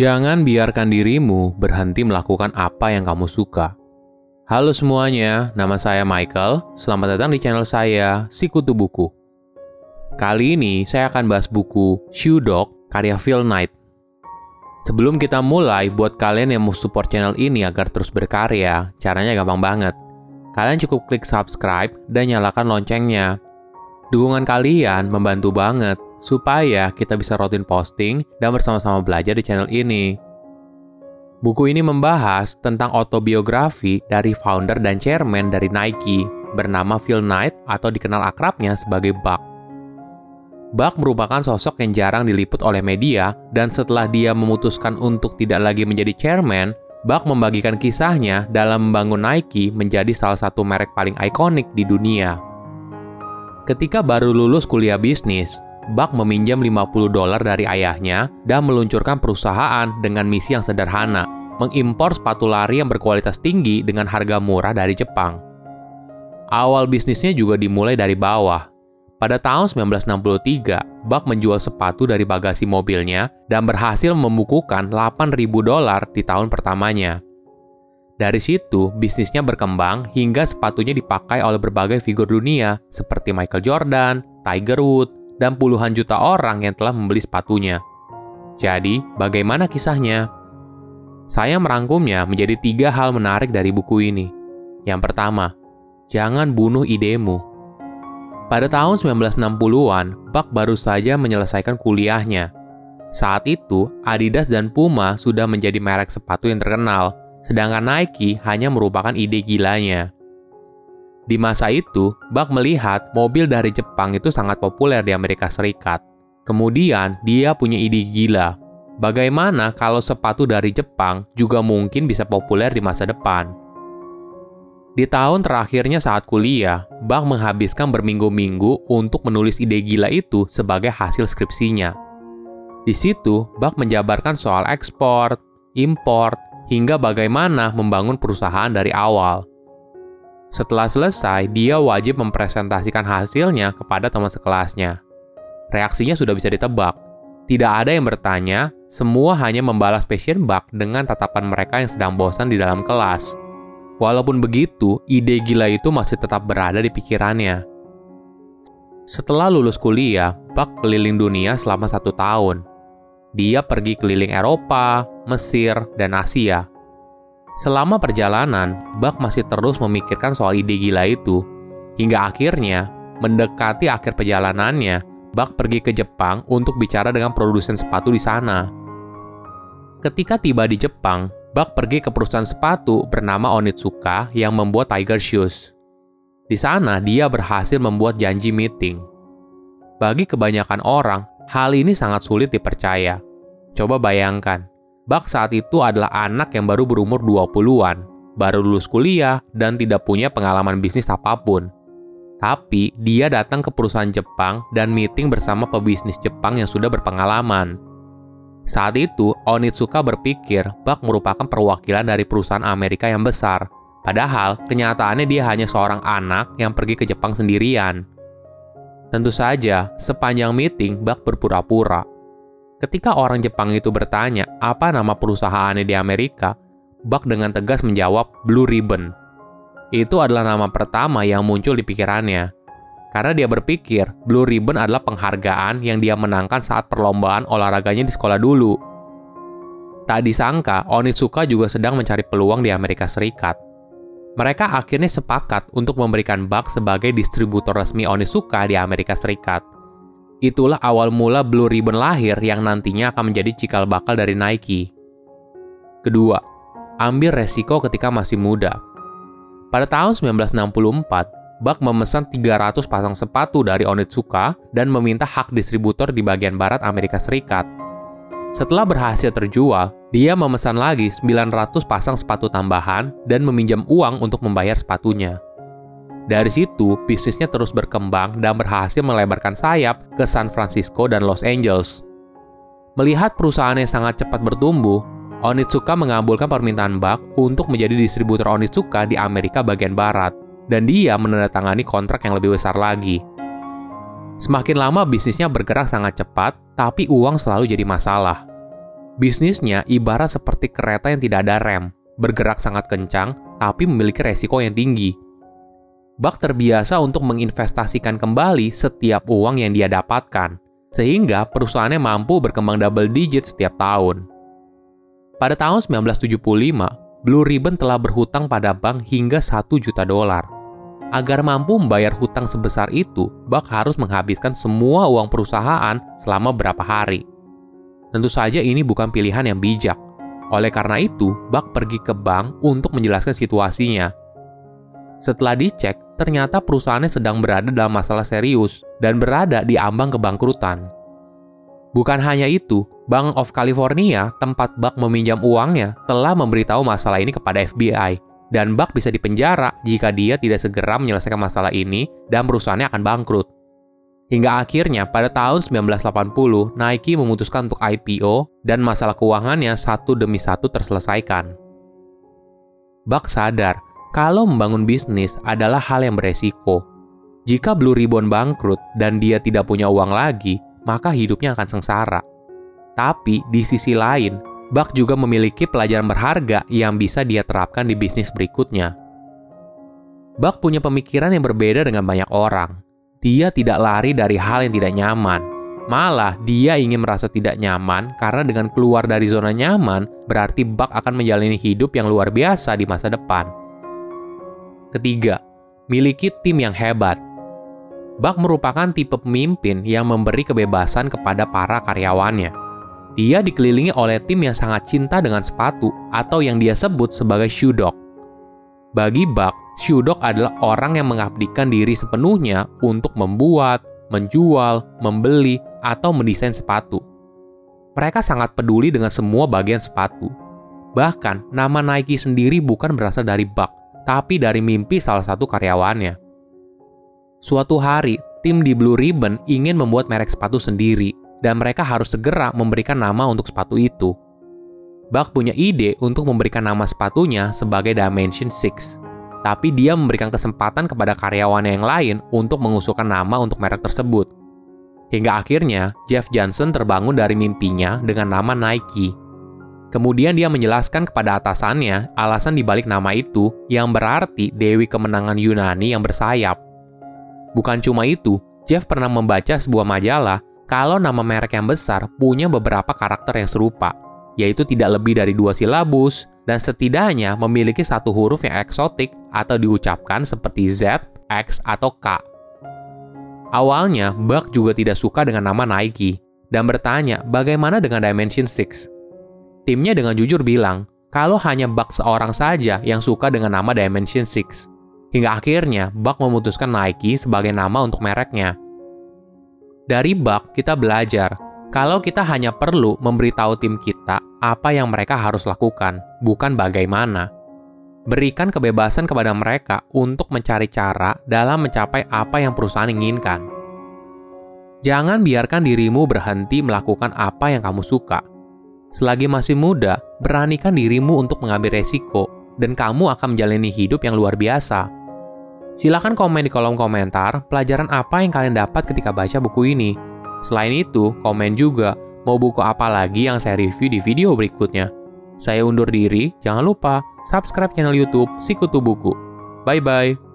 Jangan biarkan dirimu berhenti melakukan apa yang kamu suka. Halo semuanya, nama saya Michael. Selamat datang di channel saya, Sikutu Buku. Kali ini saya akan bahas buku Shoe Dog karya Phil Knight. Sebelum kita mulai, buat kalian yang mau support channel ini agar terus berkarya, caranya gampang banget. Kalian cukup klik subscribe dan nyalakan loncengnya. Dukungan kalian membantu banget supaya kita bisa rutin posting dan bersama-sama belajar di channel ini. Buku ini membahas tentang autobiografi dari founder dan chairman dari Nike bernama Phil Knight atau dikenal akrabnya sebagai Buck. Buck merupakan sosok yang jarang diliput oleh media dan setelah dia memutuskan untuk tidak lagi menjadi chairman, Buck membagikan kisahnya dalam membangun Nike menjadi salah satu merek paling ikonik di dunia. Ketika baru lulus kuliah bisnis, Buck meminjam 50 dolar dari ayahnya dan meluncurkan perusahaan dengan misi yang sederhana, mengimpor sepatu lari yang berkualitas tinggi dengan harga murah dari Jepang. Awal bisnisnya juga dimulai dari bawah. Pada tahun 1963, Buck menjual sepatu dari bagasi mobilnya dan berhasil membukukan 8.000 dolar di tahun pertamanya. Dari situ, bisnisnya berkembang hingga sepatunya dipakai oleh berbagai figur dunia seperti Michael Jordan, Tiger Woods, dan puluhan juta orang yang telah membeli sepatunya. Jadi, bagaimana kisahnya? Saya merangkumnya menjadi tiga hal menarik dari buku ini. Yang pertama, jangan bunuh idemu. Pada tahun 1960-an, Buck baru saja menyelesaikan kuliahnya. Saat itu, Adidas dan Puma sudah menjadi merek sepatu yang terkenal, sedangkan Nike hanya merupakan ide gilanya. Di masa itu, Buck melihat mobil dari Jepang itu sangat populer di Amerika Serikat. Kemudian, dia punya ide gila. Bagaimana kalau sepatu dari Jepang juga mungkin bisa populer di masa depan? Di tahun terakhirnya saat kuliah, Buck menghabiskan berminggu-minggu untuk menulis ide gila itu sebagai hasil skripsinya. Di situ, Buck menjabarkan soal ekspor, impor, hingga bagaimana membangun perusahaan dari awal. Setelah selesai, dia wajib mempresentasikan hasilnya kepada teman sekelasnya. Reaksinya sudah bisa ditebak. Tidak ada yang bertanya, semua hanya membalas passion bug dengan tatapan mereka yang sedang bosan di dalam kelas. Walaupun begitu, ide gila itu masih tetap berada di pikirannya. Setelah lulus kuliah, Buck keliling dunia selama satu tahun. Dia pergi keliling Eropa, Mesir, dan Asia Selama perjalanan, Buck masih terus memikirkan soal ide gila itu. Hingga akhirnya, mendekati akhir perjalanannya, Buck pergi ke Jepang untuk bicara dengan produsen sepatu di sana. Ketika tiba di Jepang, Buck pergi ke perusahaan sepatu bernama Onitsuka yang membuat Tiger Shoes. Di sana, dia berhasil membuat janji meeting. Bagi kebanyakan orang, hal ini sangat sulit dipercaya. Coba bayangkan, Buck saat itu adalah anak yang baru berumur 20-an, baru lulus kuliah, dan tidak punya pengalaman bisnis apa pun. Tapi, dia datang ke perusahaan Jepang dan meeting bersama pebisnis Jepang yang sudah berpengalaman. Saat itu, Onitsuka berpikir Buck merupakan perwakilan dari perusahaan Amerika yang besar. Padahal, kenyataannya dia hanya seorang anak yang pergi ke Jepang sendirian. Tentu saja, sepanjang meeting, Buck berpura-pura. Ketika orang Jepang itu bertanya apa nama perusahaannya di Amerika, Buck dengan tegas menjawab Blue Ribbon. Itu adalah nama pertama yang muncul di pikirannya. Karena dia berpikir Blue Ribbon adalah penghargaan yang dia menangkan saat perlombaan olahraganya di sekolah dulu. Tak disangka, Onitsuka juga sedang mencari peluang di Amerika Serikat. Mereka akhirnya sepakat untuk memberikan Buck sebagai distributor resmi Onitsuka di Amerika Serikat. Itulah awal mula Blue Ribbon lahir yang nantinya akan menjadi cikal bakal dari Nike. Kedua, ambil resiko ketika masih muda. Pada tahun 1964, Buck memesan 300 pasang sepatu dari Onitsuka dan meminta hak distributor di bagian barat Amerika Serikat. Setelah berhasil terjual, dia memesan lagi 900 pasang sepatu tambahan dan meminjam uang untuk membayar sepatunya. Dari situ, bisnisnya terus berkembang dan berhasil melebarkan sayap ke San Francisco dan Los Angeles. Melihat perusahaannya sangat cepat bertumbuh, Onitsuka mengabulkan permintaan Buck untuk menjadi distributor Onitsuka di Amerika bagian barat, dan dia menandatangani kontrak yang lebih besar lagi. Semakin lama bisnisnya bergerak sangat cepat, tapi uang selalu jadi masalah. Bisnisnya ibarat seperti kereta yang tidak ada rem, bergerak sangat kencang, tapi memiliki resiko yang tinggi. Buck terbiasa untuk menginvestasikan kembali setiap uang yang dia dapatkan, sehingga perusahaannya mampu berkembang double digit setiap tahun. Pada tahun 1975, Blue Ribbon telah berhutang pada bank hingga 1 juta dolar. Agar mampu membayar hutang sebesar itu, Buck harus menghabiskan semua uang perusahaan selama beberapa hari. Tentu saja ini bukan pilihan yang bijak. Oleh karena itu, Buck pergi ke bank untuk menjelaskan situasinya. Setelah dicek, ternyata perusahaannya sedang berada dalam masalah serius dan berada di ambang kebangkrutan. Bukan hanya itu, Bank of California, tempat Buck meminjam uangnya, telah memberitahu masalah ini kepada FBI, dan Buck bisa dipenjara jika dia tidak segera menyelesaikan masalah ini dan perusahaannya akan bangkrut. Hingga akhirnya pada tahun 1980, Nike memutuskan untuk IPO dan masalah keuangannya satu demi satu terselesaikan. Buck sadar kalau membangun bisnis adalah hal yang beresiko. Jika Blue Ribbon bangkrut dan dia tidak punya uang lagi, maka hidupnya akan sengsara. Tapi di sisi lain, Buck juga memiliki pelajaran berharga yang bisa dia terapkan di bisnis berikutnya. Buck punya pemikiran yang berbeda dengan banyak orang dia tidak lari dari hal yang tidak nyaman. Malah, dia ingin merasa tidak nyaman karena dengan keluar dari zona nyaman, berarti Buck akan menjalani hidup yang luar biasa di masa depan. Ketiga, miliki tim yang hebat. Buck merupakan tipe pemimpin yang memberi kebebasan kepada para karyawannya. Dia dikelilingi oleh tim yang sangat cinta dengan sepatu atau yang dia sebut sebagai shoe dog. Bagi Buck, Shudok adalah orang yang mengabdikan diri sepenuhnya untuk membuat, menjual, membeli, atau mendesain sepatu. Mereka sangat peduli dengan semua bagian sepatu. Bahkan, nama Nike sendiri bukan berasal dari Buck, tapi dari mimpi salah satu karyawannya. Suatu hari, tim di Blue Ribbon ingin membuat merek sepatu sendiri, dan mereka harus segera memberikan nama untuk sepatu itu. Buck punya ide untuk memberikan nama sepatunya sebagai Dimension 6 tapi dia memberikan kesempatan kepada karyawannya yang lain untuk mengusulkan nama untuk merek tersebut. Hingga akhirnya, Jeff Johnson terbangun dari mimpinya dengan nama Nike. Kemudian dia menjelaskan kepada atasannya alasan dibalik nama itu yang berarti Dewi Kemenangan Yunani yang bersayap. Bukan cuma itu, Jeff pernah membaca sebuah majalah kalau nama merek yang besar punya beberapa karakter yang serupa, yaitu tidak lebih dari dua silabus, dan setidaknya memiliki satu huruf yang eksotik atau diucapkan seperti Z, X, atau K. Awalnya, Buck juga tidak suka dengan nama Nike dan bertanya bagaimana dengan Dimension 6. Timnya dengan jujur bilang, kalau hanya Buck seorang saja yang suka dengan nama Dimension 6. Hingga akhirnya, Buck memutuskan Nike sebagai nama untuk mereknya. Dari Buck, kita belajar kalau kita hanya perlu memberitahu tim kita apa yang mereka harus lakukan, bukan bagaimana berikan kebebasan kepada mereka untuk mencari cara dalam mencapai apa yang perusahaan inginkan. Jangan biarkan dirimu berhenti melakukan apa yang kamu suka. Selagi masih muda, beranikan dirimu untuk mengambil resiko, dan kamu akan menjalani hidup yang luar biasa. Silahkan komen di kolom komentar pelajaran apa yang kalian dapat ketika baca buku ini. Selain itu, komen juga mau buku apa lagi yang saya review di video berikutnya. Saya undur diri, jangan lupa subscribe channel YouTube Sikutu Buku. Bye bye.